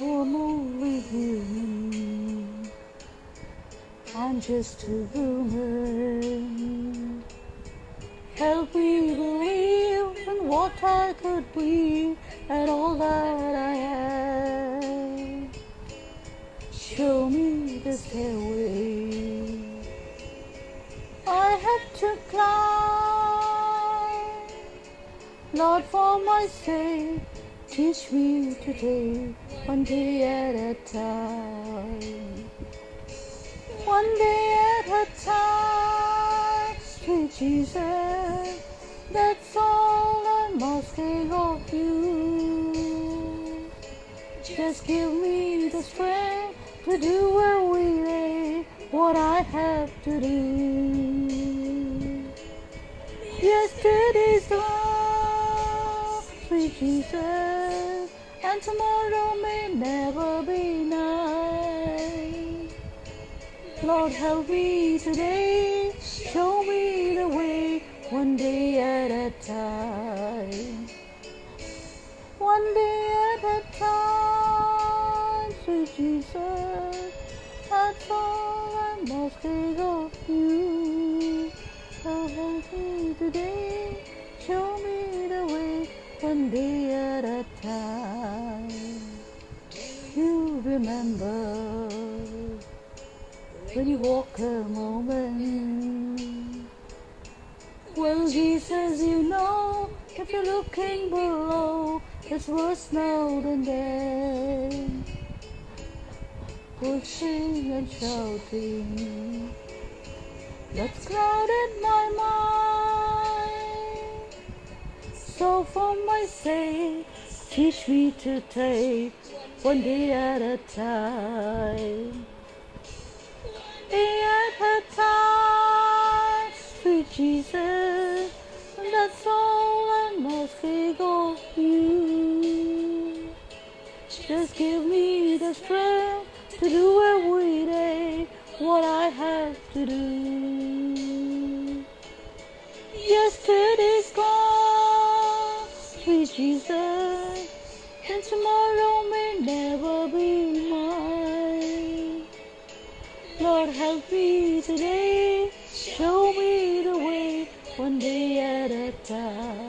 I'm only human. I'm just a woman. Help me believe in what I could be and all that I am. Show me the stairway I have to climb. not for my sake, teach me to take one day at a time. One day at a time, sweet Jesus, that's all I'm asking of you. Just give me the strength to do day what I have to do. Yesterday's love, sweet Jesus, and tomorrow may never be nice. Lord, help me today, show me the way, one day at a time. One day at a time, sweet Jesus, that's all I'm asking of you. Help me today, show me the way, one day at a time. Remember when you walk a moment. Well, Jesus, you know, if you're looking below, it's worse now than then. Pushing and shouting, that's clouded my mind. So for my sake, teach me to take one day at a time. Day at a time, sweet Jesus, that's all I'm asking of you. Just give me the strength to do every day what I have to do. Yesterday's gone, sweet Jesus, and tomorrow may never be mine. Lord, help me today, show me the way, one day at a time.